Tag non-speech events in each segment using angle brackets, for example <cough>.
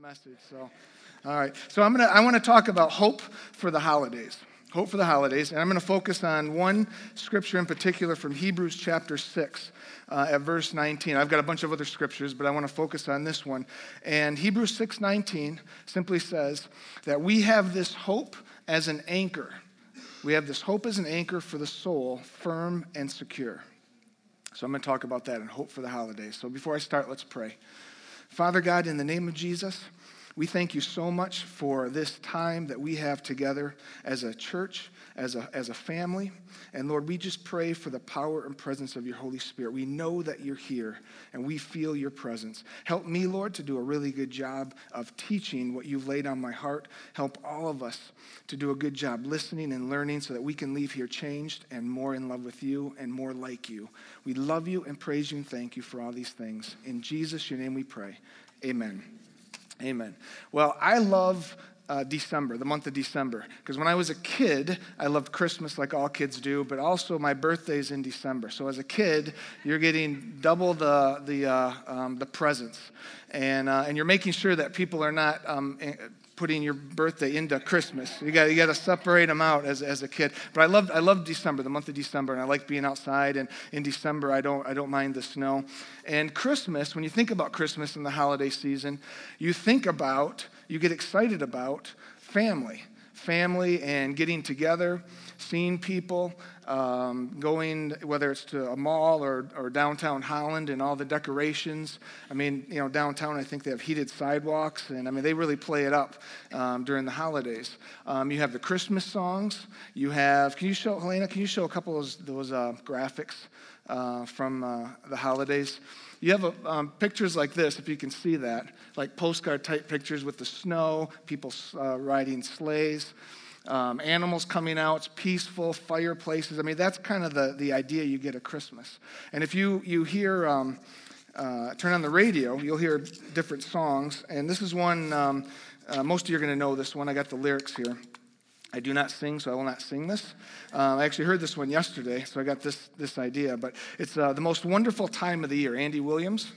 message. So, all right. So I'm gonna I want to talk about hope for the holidays. Hope for the holidays, and I'm going to focus on one scripture in particular from Hebrews chapter six, uh, at verse 19. I've got a bunch of other scriptures, but I want to focus on this one. And Hebrews 6:19 simply says that we have this hope as an anchor. We have this hope as an anchor for the soul, firm and secure. So I'm going to talk about that and hope for the holidays. So before I start, let's pray. Father God, in the name of Jesus, we thank you so much for this time that we have together as a church, as a, as a family. And Lord, we just pray for the power and presence of your Holy Spirit. We know that you're here and we feel your presence. Help me, Lord, to do a really good job of teaching what you've laid on my heart. Help all of us to do a good job listening and learning so that we can leave here changed and more in love with you and more like you. We love you and praise you and thank you for all these things. In Jesus, your name we pray. Amen. Amen. Well, I love uh, December, the month of December, because when I was a kid, I loved Christmas like all kids do, but also my birthday's in December. So as a kid, you're getting double the the uh, um, the presents, and uh, and you're making sure that people are not um, putting your birthday into Christmas. You got you got to separate them out as, as a kid. But I loved I loved December, the month of December, and I like being outside. And in December, I don't I don't mind the snow. And Christmas, when you think about Christmas and the holiday season, you think about you get excited about family, family, and getting together, seeing people um, going, whether it's to a mall or, or downtown Holland and all the decorations. I mean, you know, downtown, I think they have heated sidewalks, and I mean, they really play it up um, during the holidays. Um, you have the Christmas songs. You have, can you show, Helena, can you show a couple of those, those uh, graphics uh, from uh, the holidays? You have a, um, pictures like this, if you can see that, like postcard type pictures with the snow, people uh, riding sleighs um, animals coming out, peaceful, fireplaces. I mean, that's kind of the, the idea you get at Christmas. And if you, you hear, um, uh, turn on the radio, you'll hear different songs. And this is one, um, uh, most of you are going to know this one. I got the lyrics here. I do not sing, so I will not sing this. Uh, I actually heard this one yesterday, so I got this, this idea. But it's uh, the most wonderful time of the year. Andy Williams.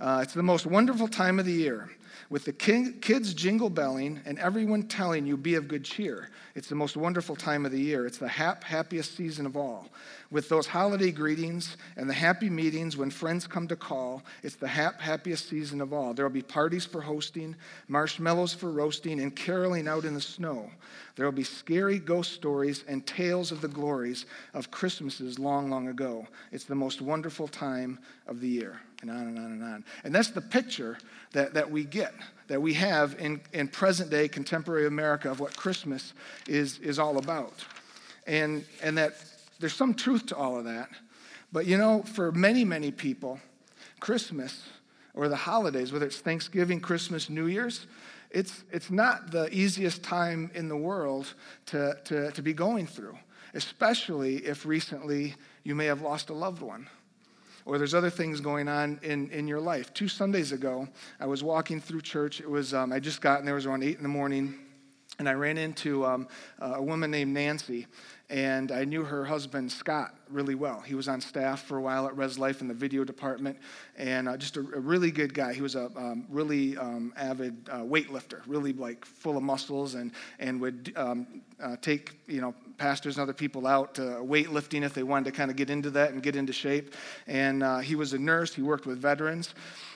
Uh, it's the most wonderful time of the year with the kids jingle belling and everyone telling you, be of good cheer. It's the most wonderful time of the year. It's the hap- happiest season of all. With those holiday greetings and the happy meetings when friends come to call, it's the hap- happiest season of all. There will be parties for hosting, marshmallows for roasting, and caroling out in the snow. There will be scary ghost stories and tales of the glories of Christmases long, long ago. It's the most wonderful time of the year, and on and on and on. And that's the picture that, that we get, that we have in, in present day contemporary America of what Christmas is, is all about. And, and that there's some truth to all of that. But you know, for many, many people, Christmas or the holidays, whether it's Thanksgiving, Christmas, New Year's, it's, it's not the easiest time in the world to, to, to be going through, especially if recently you may have lost a loved one or there's other things going on in, in your life. Two Sundays ago, I was walking through church. It was, um, I just got there, it was around 8 in the morning, and I ran into um, a woman named Nancy, and I knew her husband, Scott, really well. He was on staff for a while at Res Life in the video department, and uh, just a, a, really good guy. He was a um, really um, avid uh, weightlifter, really like full of muscles, and, and would um, uh, take, you know, pastors and other people out to weightlifting if they wanted to kind of get into that and get into shape. And uh, he was a nurse, he worked with veterans.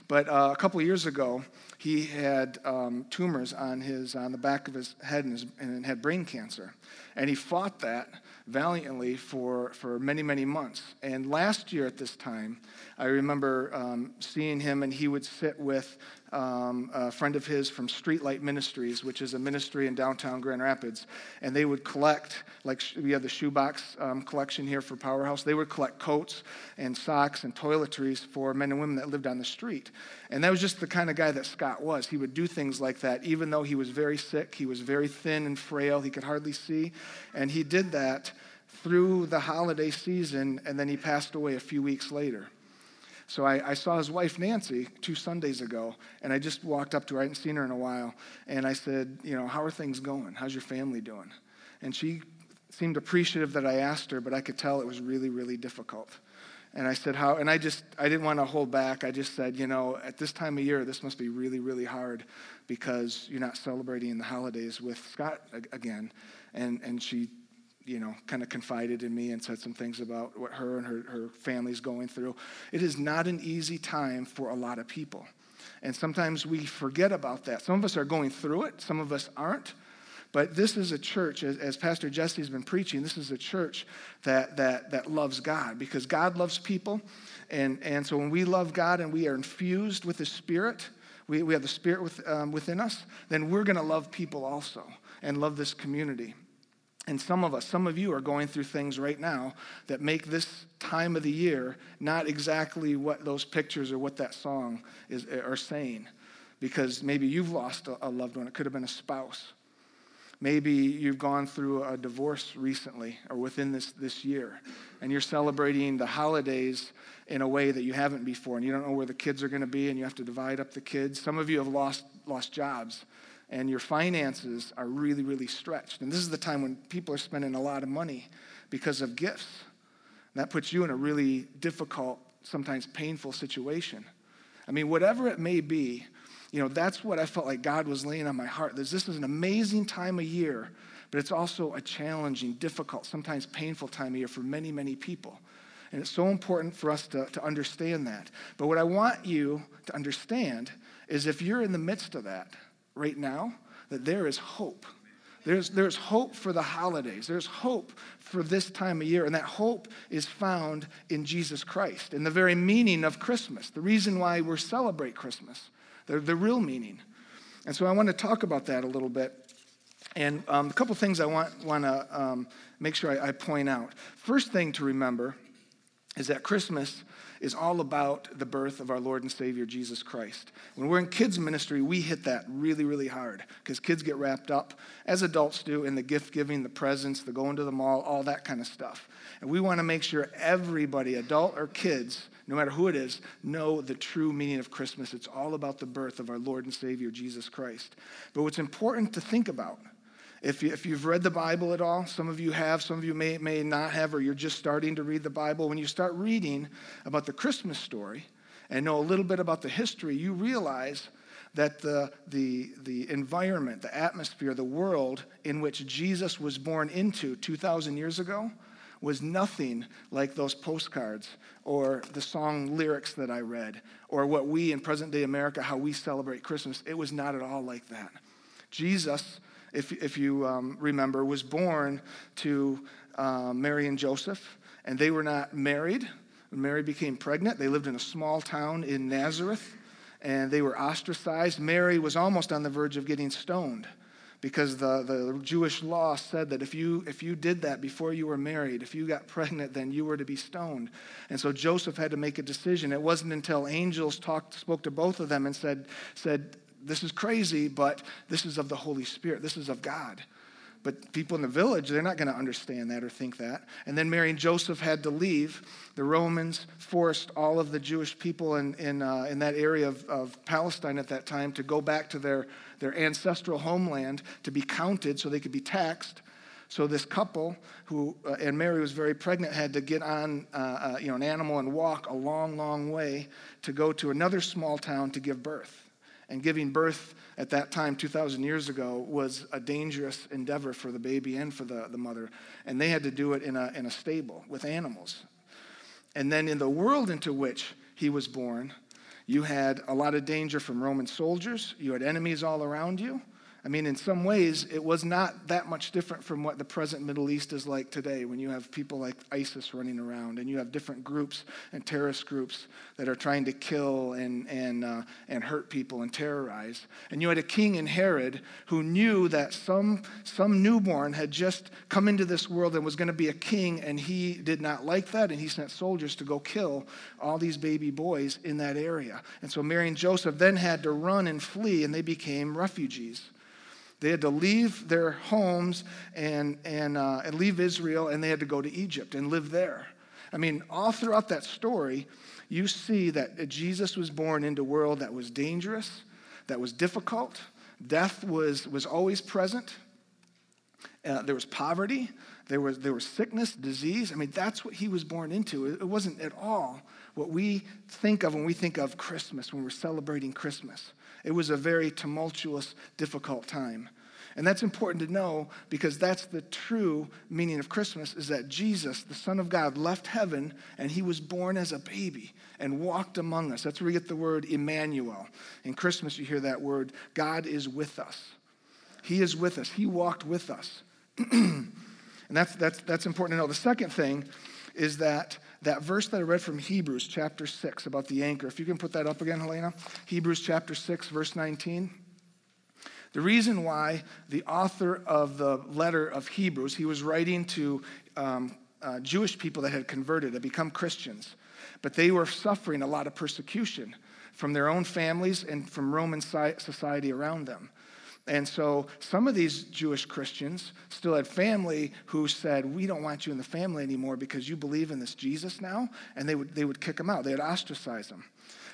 But uh, a couple years ago, he had um, tumors on, his, on the back of his head and, his, and had brain cancer. And he fought that valiantly for, for many, many months. And last year at this time, I remember um, seeing him, and he would sit with um, a friend of his from Streetlight Ministries, which is a ministry in downtown Grand Rapids, and they would collect, like we have the shoebox um, collection here for Powerhouse, they would collect coats and socks and toiletries for men and women that lived on the street. And that was just the kind of guy that Scott was. He would do things like that, even though he was very sick, he was very thin and frail, he could hardly see, and he did that through the holiday season, and then he passed away a few weeks later. So I, I, saw his wife, Nancy, two Sundays ago, and I just walked up to her. I hadn't seen her in a while. And I said, You know, how are things going? How's your family doing? And she seemed appreciative that I asked her, but I could tell it was really, really difficult. And I said, How? And I just, I didn't want to hold back. I just said, You know, at this time of year, this must be really, really hard because you're not celebrating the holidays with Scott again. And, and she, you know, kind of confided in me and said some things about what her and her, her family's going through. It is not an easy time for a lot of people. And sometimes we forget about that. Some of us are going through it, some of us aren't. But this is a church, as, as Pastor Jesse's been preaching, this is a church that, that, that loves God because God loves people. And, and so when we love God and we are infused with the Spirit, we, we have the Spirit with, um, within us, then we're going to love people also and love this community. And some of us, some of you are going through things right now that make this time of the year not exactly what those pictures or what that song is, are saying. Because maybe you've lost a, a loved one, it could have been a spouse. Maybe you've gone through a divorce recently or within this, this year, and you're celebrating the holidays in a way that you haven't before, and you don't know where the kids are going to be, and you have to divide up the kids. Some of you have lost, lost jobs, and your finances are really, really stretched. And this is the time when people are spending a lot of money because of gifts. And that puts you in a really difficult, sometimes painful situation. I mean, whatever it may be, you know, that's what I felt like God was laying on my heart. This is an amazing time of year, but it's also a challenging, difficult, sometimes painful time of year for many, many people. And it's so important for us to, to understand that. But what I want you to understand is if you're in the midst of that right now, that there is hope. There's, there's hope for the holidays. There's hope for this time of year. And that hope is found in Jesus Christ, in the very meaning of Christmas, the reason why we celebrate Christmas the, the real meaning. And so I want to talk about that a little bit. And um, a couple things I want, want to um, make sure I, I point out. First thing to remember is that Christmas is all about the birth of our Lord and Savior Jesus Christ. When we're in kids' ministry, we hit that really, really hard because kids get wrapped up, as adults do, in the gift giving, the presents, the going to the mall, all that kind of stuff. And we want to make sure everybody, adult or kids, no matter who it is, know the true meaning of Christmas. It's all about the birth of our Lord and Savior, Jesus Christ. But what's important to think about, if, you, if you've read the Bible at all, some of you have, some of you may, may not have, or you're just starting to read the Bible, when you start reading about the Christmas story and know a little bit about the history, you realize that the, the, the environment, the atmosphere, the world in which Jesus was born into 2,000 years ago was nothing like those postcards or the song lyrics that I read or what we in present day America, how we celebrate Christmas. It was not at all like that. Jesus, if, if you um, remember, was born to uh, Mary and Joseph, and they were not married. Mary became pregnant, they lived in a small town in Nazareth, and they were ostracized. Mary was almost on the verge of getting stoned because the, the Jewish law said that if you, if you did that before you were married, if you got <laughs> pregnant, then you were to be stoned. And so Joseph had to make a decision. It wasn't until angels talked, spoke to both of them and said, said, This is crazy, but this is of the Holy Spirit, this is of God. But people in the village, they're not going to understand that or think that. And then Mary and Joseph had to leave. The Romans forced all of the Jewish people in, in, uh, in that area of, of Palestine at that time to go back to their, their ancestral homeland to be counted so they could be taxed. So this couple, who uh, and Mary was very pregnant, had to get on uh, uh, you know an animal and walk a long, long way to go to another small town to give birth. And giving birth at that time, 2,000 years ago, was a dangerous endeavor for the baby and for the, the mother. And they had to do it in a, in a stable with animals. And then in the world into which he was born, you had a lot of danger from Roman soldiers, you had enemies all around you. I mean, in some ways, it was not that much different from what the present Middle East is like today when you have people like ISIS running around and you have different groups and terrorist groups that are trying to kill and, and, uh, and hurt people and terrorize. And you had a king in Herod who knew that some, some newborn had just come into this world and was going to be a king, and he did not like that, and he sent soldiers to go kill all these baby boys in that area. And so Mary and Joseph then had to run and flee, and they became refugees. They had to leave their homes and, and, uh, and leave Israel, and they had to go to Egypt and live there. I mean, all throughout that story, you see that Jesus was born into a world that was dangerous, that was difficult. Death was, was always present. Uh, there was poverty. There was, there was sickness, disease. I mean, that's what he was born into. It, it wasn't at all what we think of when we think of Christmas, when we're celebrating Christmas. It was a very tumultuous, difficult time. And that's important to know because that's the true meaning of Christmas is that Jesus, the Son of God, left heaven and he was born as a baby and walked among us. That's where we get the word Emmanuel. In Christmas, you hear that word God is with us. He is with us, He walked with us. <clears throat> and that's, that's, that's important to know. The second thing is that that verse that I read from Hebrews chapter 6 about the anchor, if you can put that up again, Helena. Hebrews chapter 6, verse 19. The reason why the author of the letter of Hebrews, he was writing to um, uh, Jewish people that had converted, had become Christians, but they were suffering a lot of persecution from their own families and from Roman society around them. And so some of these Jewish Christians still had family who said, We don't want you in the family anymore because you believe in this Jesus now. And they would, they would kick them out, they would ostracize them.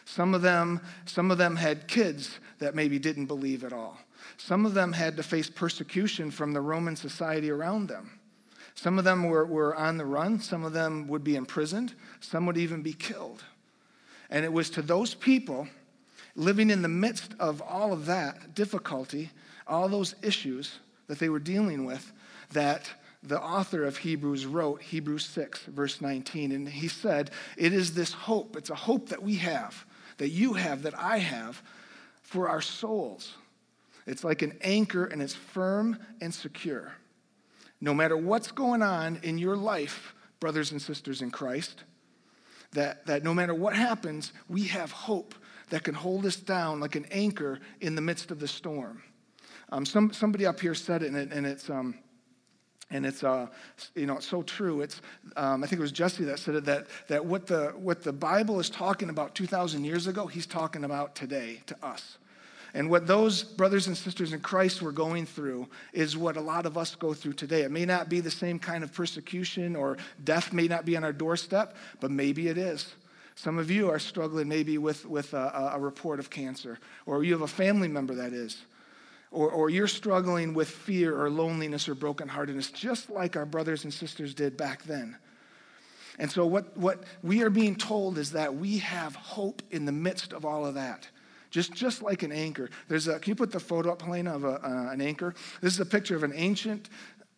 Some of them, some of them had kids that maybe didn't believe at all. Some of them had to face persecution from the Roman society around them. Some of them were, were on the run, some of them would be imprisoned, some would even be killed. And it was to those people living in the midst of all of that difficulty, all those issues that they were dealing with, that the author of Hebrews wrote Hebrews 6, verse 19. And he said, It is this hope, it's a hope that we have, that you have, that I have for our souls. It's like an anchor and it's firm and secure. No matter what's going on in your life, brothers and sisters in Christ, that, that no matter what happens, we have hope that can hold us down like an anchor in the midst of the storm. Um, some, somebody up here said it, and, it, and it's, um, and it's uh, you know, it's so true. It's, um, I think it was Jesse that said it, that, that what, the, what the Bible is talking about 2,000 years ago, he's talking about today to us. And what those brothers and sisters in Christ were going through is what a lot of us go through today. It may not be the same kind of persecution or death may not be on our doorstep, but maybe it is. Some of you are struggling maybe with, with a, a report of cancer, or you have a family member that is. Or, or you're struggling with fear or loneliness or brokenheartedness, just like our brothers and sisters did back then. And so, what, what we are being told is that we have hope in the midst of all of that just, just like an anchor. There's a, can you put the photo up, Helena, of a, uh, an anchor? This is a picture of an ancient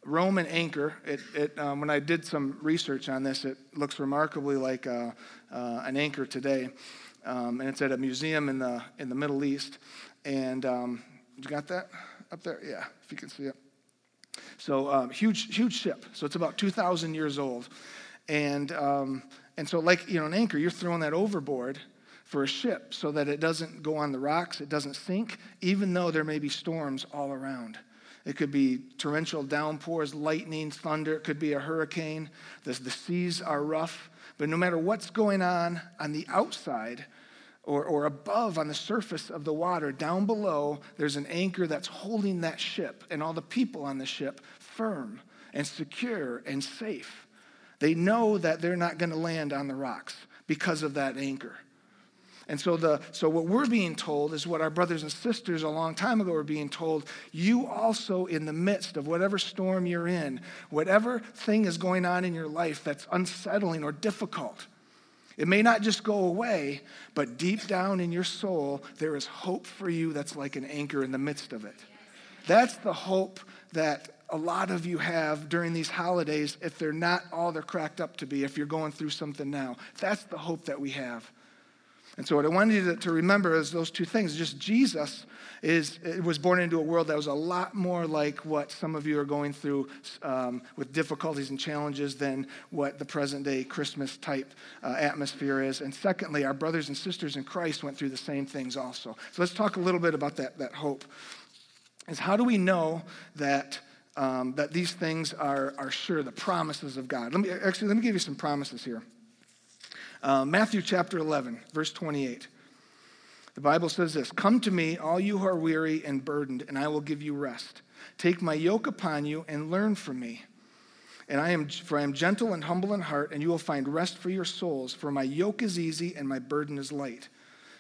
Roman anchor. It, it, um, when I did some research on this, it looks remarkably like uh, uh, an anchor today. Um, and it's at a museum in the, in the Middle East. And um, you got that up there? Yeah, if you can see it. So um, huge, huge ship. So it's about 2,000 years old. And, um, and so like, you know, an anchor, you're throwing that overboard for a ship so that it doesn't go on the rocks, it doesn't sink, even though there may be storms all around. It could be torrential downpours, lightning, thunder. It could be a hurricane. The, the seas are rough. But no matter what's going on on the outside or, or above on the surface of the water, down below, there's an anchor that's holding that ship and all the people on the ship firm and secure and safe. They know that they're not going to land on the rocks because of that anchor. And so, the, so what we're being told is what our brothers and sisters a long time ago were being told. You also, in the midst of whatever storm you're in, whatever thing is going on in your life that's unsettling or difficult, it may not just go away, but deep down in your soul, there is hope for you that's like an anchor in the midst of it. That's the hope that a lot of you have during these holidays if they're not all they're cracked up to be, if you're going through something now. That's the hope that we have. And so, what I wanted you to, to remember is those two things. Just Jesus is was born into a world that was a lot more like what some of you are going through um, with difficulties and challenges than what the present day Christmas type uh, atmosphere is. And secondly, our brothers and sisters in Christ went through the same things also. So let's talk a little bit about that, that hope. Is how do we know that? Um, that these things are, are sure, the promises of God. Let me actually let me give you some promises here. Uh, Matthew chapter 11, verse 28. The Bible says this Come to me, all you who are weary and burdened, and I will give you rest. Take my yoke upon you and learn from me. And I am, for I am gentle and humble in heart, and you will find rest for your souls. For my yoke is easy and my burden is light.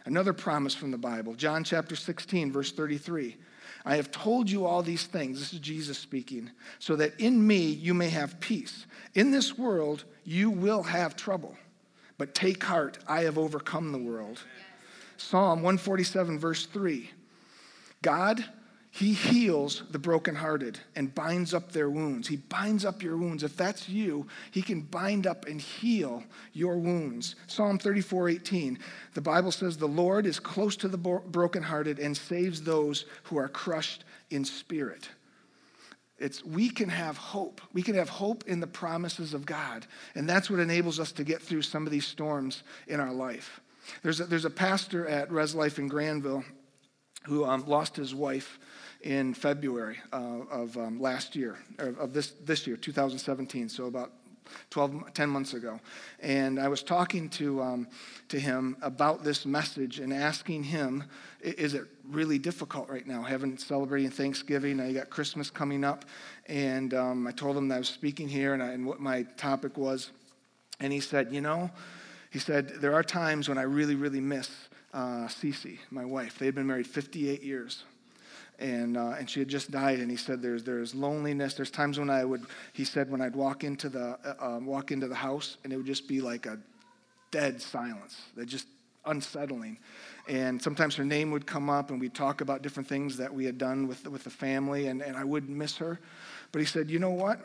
Another promise from the Bible, John chapter 16, verse 33. I have told you all these things, this is Jesus speaking, so that in me you may have peace. In this world you will have trouble, but take heart, I have overcome the world. Psalm 147, verse 3 God, He heals the brokenhearted and binds up their wounds. He binds up your wounds. If that's you, He can bind up and heal your wounds. Psalm 34, 18, the Bible says, The Lord is close to the brokenhearted and saves those who are crushed in spirit. It's we can have hope. We can have hope in the promises of God. And that's what enables us to get through some of these storms in our life. There's a, there's a pastor at Res Life in Grandville who um, lost his wife in February uh, of um, last year, of this, this year, 2017, so about 12, 10 months ago. And I was talking to, um, to him about this message and asking him, is it really difficult right now? Having celebrating Thanksgiving, I got Christmas coming up. And um, I told him that I was speaking here and, I, and what my topic was. And he said, you know, he said, there are times when I really, really miss uh, Cece, my wife. They had been married 58 years and uh, and she had just died. And he said, "There's there's loneliness. There's times when I would," he said, "when I'd walk into the uh, um, walk into the house, and it would just be like a dead silence. That just unsettling. And sometimes her name would come up, and we'd talk about different things that we had done with with the family, and and I wouldn't miss her. But he said, "You know what?"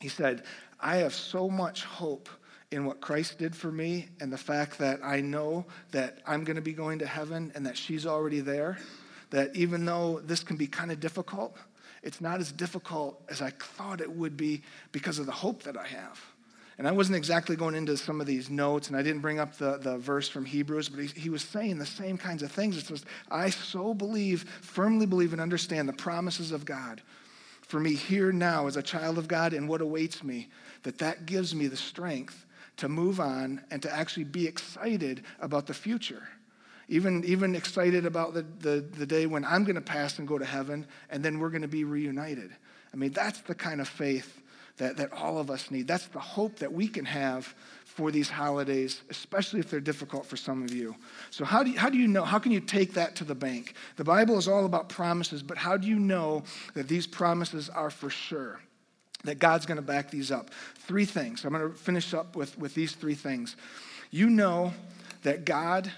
He said, "I have so much hope." in what Christ did for me and the fact that I know that I'm going to be going to heaven and that she's already there that even though this can be kind of difficult, it's not as difficult as I thought it would be because of the hope that I have. And I wasn't exactly going into some of these notes, and I didn't bring up the, the verse from Hebrews, but he, he was saying the same kinds of things. It says, I so believe, firmly believe, and understand the promises of God for me here now as a child of God and what awaits me, that that gives me the strength to move on and to actually be excited about the future even, even excited about the, the, the day when I'm going to pass and go to heaven, and then we're going to be reunited. I mean, that's the kind of faith that, that all of us need. That's the hope that we can have for these holidays, especially if they're difficult for some of you. So, how do you, how do you know? How can you take that to the bank? The Bible is all about promises, but how do you know that these promises are for sure? That God's going to back these up? Three things. I'm going to finish up with, with these three things. You know that God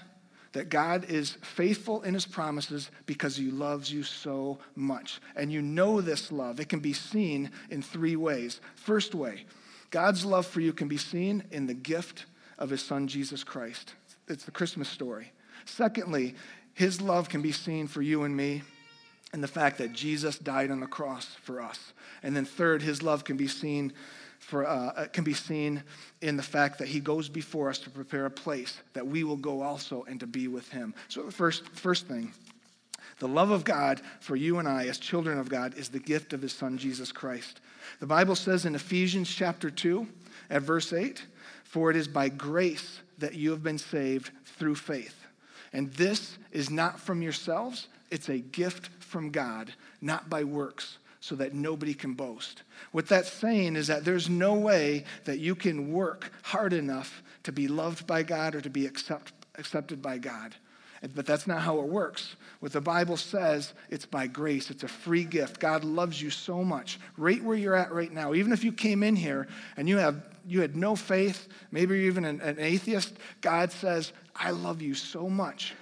that God is faithful in his promises because he loves you so much. And you know this love. It can be seen in three ways. First way, God's love for you can be seen in the gift of his son, Jesus Christ. It's the Christmas story. Secondly, his love can be seen for you and me in the fact that Jesus died on the cross for us. And then third, his love can be seen for, uh, uh, can be seen in the fact that he goes before us to prepare a place that we will go also and to be with him. So, the first, first thing, the love of God for you and I as children of God is the gift of his son, Jesus Christ. The Bible says in Ephesians chapter 2, at verse 8, For it is by grace that you have been saved through faith. And this is not from yourselves, it's a gift from God, not by works so that nobody can boast. What that's saying is that there's no way that you can work hard enough to be loved by God or to be accept, accepted by God. But that's not how it works. What the Bible says, it's by grace. It's a free gift. God loves you so much, right where you're at right now. Even if you came in here and you have you had no faith, maybe you're even an, an atheist, God says, I love you so much.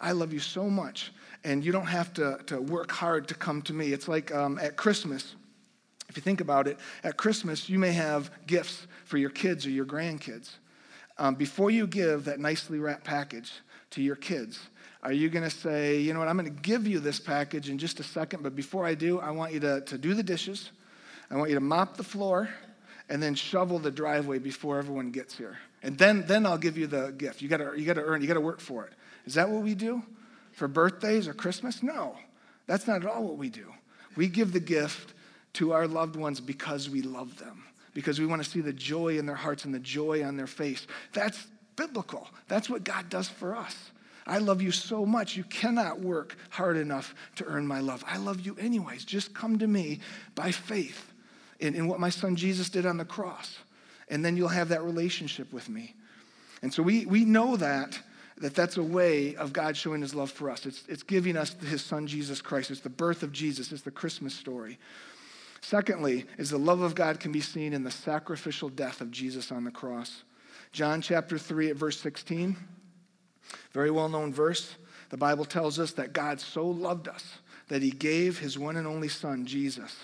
I love you so much and you don't have to, to work hard to come to me. It's like um, at Christmas. If you think about it, at Christmas, you may have gifts for your kids or your grandkids. Um, before you give that nicely wrapped package to your kids, are you going to say, you know what, I'm going to give you this package in just a second, but before I do, I want you to, to do the dishes, I want you to mop the floor, and then shovel the driveway before everyone gets here. And then, then I'll give you the gift. You got you to earn, you got to work for it. Is that what we do? For birthdays or Christmas? No, that's not at all what we do. We give the gift to our loved ones because we love them, because we want to see the joy in their hearts and the joy on their face. That's biblical. That's what God does for us. I love you so much, you cannot work hard enough to earn my love. I love you anyways. Just come to me by faith in, in what my son Jesus did on the cross. And then you'll have that relationship with me. And so we, we know that that that's a way of God showing his love for us. It's, it's giving us his son, Jesus Christ. It's the birth of Jesus. It's the Christmas story. Secondly, is the love of God can be seen in the sacrificial death of Jesus on the cross. John chapter 3 at verse 16, very well known verse. The Bible tells us that God so loved us that he gave his one and only Son, Jesus,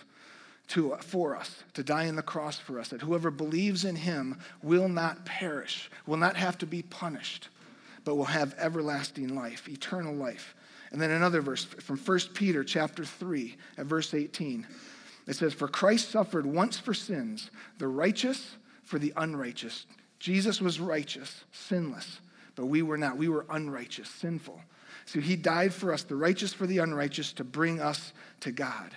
to, for us, to die on the cross for us, that whoever believes in him will not perish, will not have to be punished, but will have everlasting life, eternal life. And then another verse from 1 Peter chapter 3 at verse 18. It says, For Christ suffered once for sins, the righteous for the unrighteous. Jesus was righteous, sinless, but we were not. We were unrighteous, sinful. So he died for us, the righteous for the unrighteous, to bring us to God.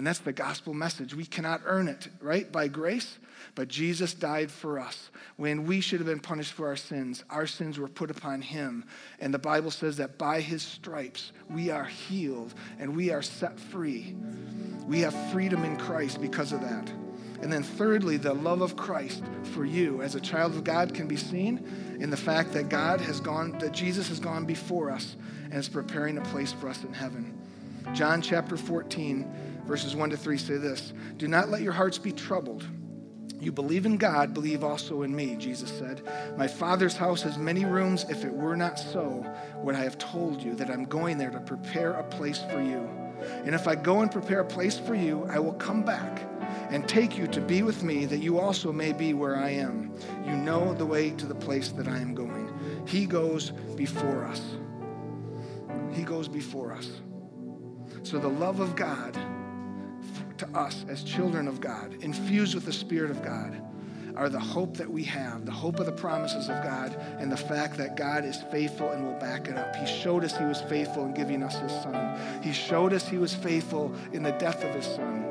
And that's the gospel message. We cannot earn it, right? By grace. But Jesus died for us. When we should have been punished for our sins, our sins were put upon him. And the Bible says that by his stripes, we are healed and we are set free. We have freedom in Christ because of that. And then, thirdly, the love of Christ for you as a child of God can be seen in the fact that God has gone, that Jesus has gone before us and is preparing a place for us in heaven. John chapter 14, verses 1 to 3 say this Do not let your hearts be troubled. You believe in God, believe also in me, Jesus said. My Father's house has many rooms. If it were not so, would I have told you that I'm going there to prepare a place for you? And if I go and prepare a place for you, I will come back and take you to be with me, that you also may be where I am. You know the way to the place that I am going. He goes before us. He goes before us. So the love of God to us as children of God, infused with the Spirit of God, are the hope that we have, the hope of the promises of God, and the fact that God is faithful and will back it up. He showed us He was faithful in giving us His Son. He showed us He was faithful in the death of His Son.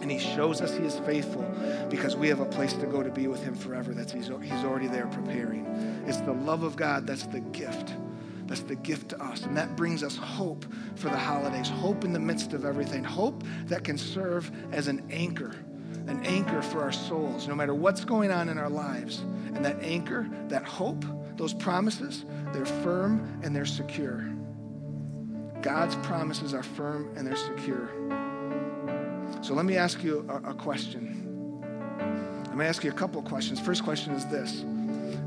And He shows us He is faithful because we have a place to go to be with Him forever. That's He's, he's already there preparing. It's the love of God that's the gift. That's the gift to us. And that brings us hope for the holidays, hope in the midst of everything, hope that can serve as an anchor an anchor for our souls, no matter what's going on in our lives. And that anchor, that hope, those promises, they're firm and they're secure. God's promises are firm and they're secure. So let me ask you a, a question. Let me ask you a couple of questions. First question is this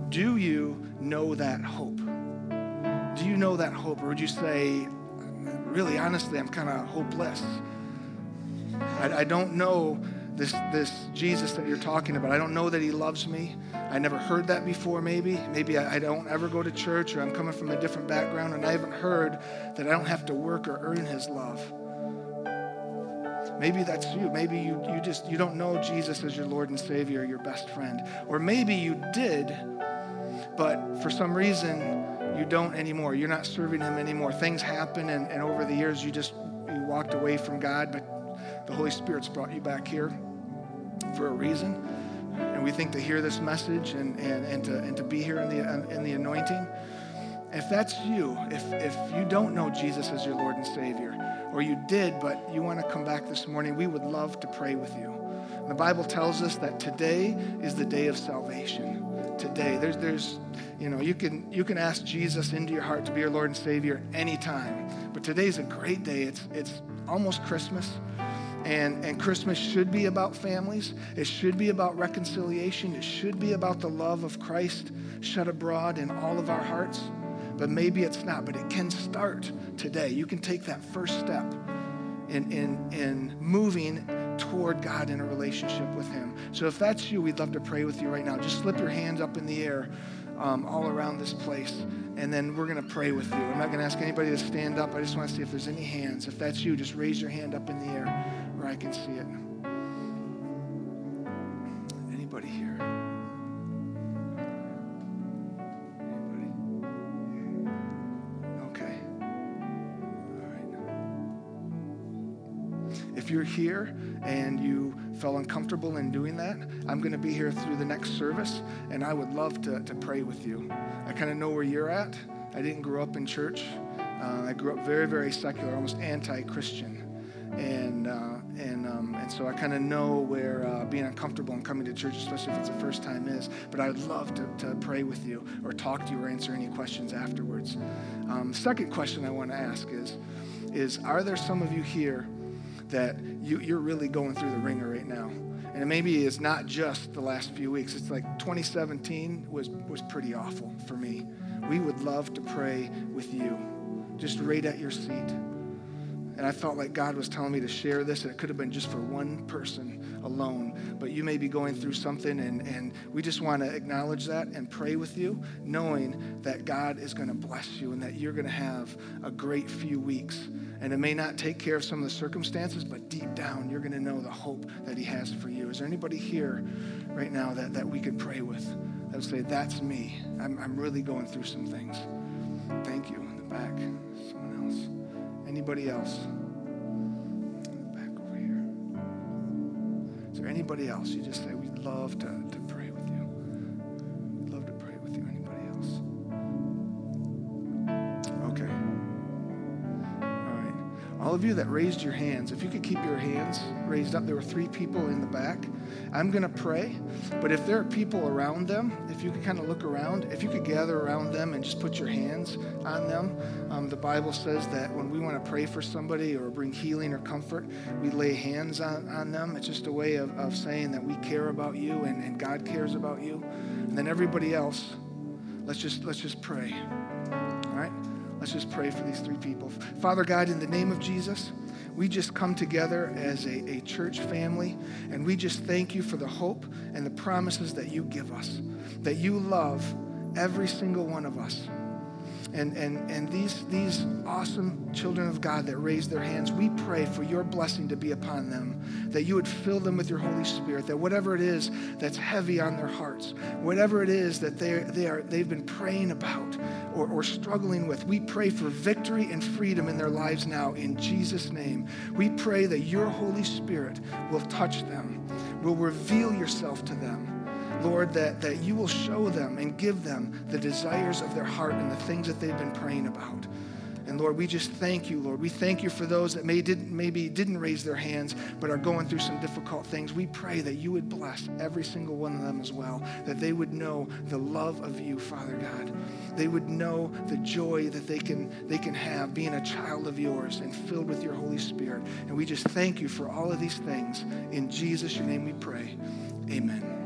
Do you know that hope? Do you know that hope? Or would you say, really honestly, I'm kind of hopeless? I, I don't know this, this Jesus that you're talking about. I don't know that he loves me. I never heard that before, maybe. Maybe I, I, don't ever go to church or I'm coming from a different background and I haven't heard that I don't have to work or earn his love. Maybe that's you. Maybe you, you just you don't know Jesus as your Lord and Savior, your best friend. Or maybe you did, but for some reason you don't anymore. You're not serving him anymore. Things happen and, and over the years you just you walked away from God, but the Holy Spirit's brought you back here for a reason. And we think to hear this message and, and, and, to, and to be here in the, in the anointing. If that's you, if, if you don't know Jesus as your Lord and Savior, or you did, but you want to come back this morning, we would love to pray with you. The Bible tells us that today is the day of salvation. Today, there's, there's, you know, you can, you can ask Jesus into your heart to be your Lord and Savior anytime. But today's a great day. It's, it's almost Christmas. And, and Christmas should be about families. It should be about reconciliation. It should be about the love of Christ shed abroad in all of our hearts. But maybe it's not. But it can start today. You can take that first step in, in, in moving toward God in a relationship with Him. So if that's you, we'd love to pray with you right now. Just slip your hands up in the air um, all around this place, and then we're going to pray with you. I'm not going to ask anybody to stand up. I just want to see if there's any hands. If that's you, just raise your hand up in the air where I can see it. Here and you felt uncomfortable in doing that, I'm going to be here through the next service, and I would love to, to pray with you. I kind of know where you're at. I didn't grow up in church. Uh, I grew up very, very secular, almost anti Christian. and uh, and um, and so I kind of know where uh, being uncomfortable and coming to church, especially if it's the first time, is. But I'd love to, to pray with you or talk to you or answer any questions afterwards. Um, second question I want to ask is is Are there some of you here that you, you're really going through the wringer right now? And maybe it's not just the last few weeks. It's like 2017 was, was pretty awful for me. We would love to pray with you, just right at your seat. And I felt like God was telling me to share this, and it could have been just for one person alone. But you may be going through something, and, and we just want to acknowledge that and pray with you, knowing that God is going to bless you and that you're going to have a great few weeks. And it may not take care of some of the circumstances, but deep down, you're going to know the hope that He has for you. Is there anybody here right now that, that we could pray with that would say, That's me? I'm, I'm really going through some things. Thank you. In the back. Anybody else? Back over here. Is there anybody else? You just say, We'd love to, to All of you that raised your hands, if you could keep your hands raised up, there were three people in the back. I'm going to pray, but if there are people around them, if you could kind of look around, if you could gather around them and just put your hands on them. Um, the Bible says that when we want to pray for somebody or bring healing or comfort, we lay hands on, on them. It's just a way of, of saying that we care about you and, and God cares about you. And then everybody else, let's just let's just pray. All right? Let's just pray for these three people. Father God, in the name of Jesus, we just come together as a, a church family, and we just thank you for the hope and the promises that you give us, that you love every single one of us. And, and, and these, these awesome children of God that raise their hands, we pray for your blessing to be upon them, that you would fill them with your Holy Spirit, that whatever it is that's heavy on their hearts, whatever it is that they they are, they've been praying about or, or struggling with, we pray for victory and freedom in their lives now in Jesus' name. We pray that your Holy Spirit will touch them, will reveal yourself to them Lord, that, that you will show them and give them the desires of their heart and the things that they've been praying about. And Lord, we just thank you, Lord. We thank you for those that may didn't, maybe didn't raise their hands but are going through some difficult things. We pray that you would bless every single one of them as well, that they would know the love of you, Father God. They would know the joy that they can, they can have being a child of yours and filled with your Holy Spirit. And we just thank you for all of these things. In Jesus, your name we pray. Amen.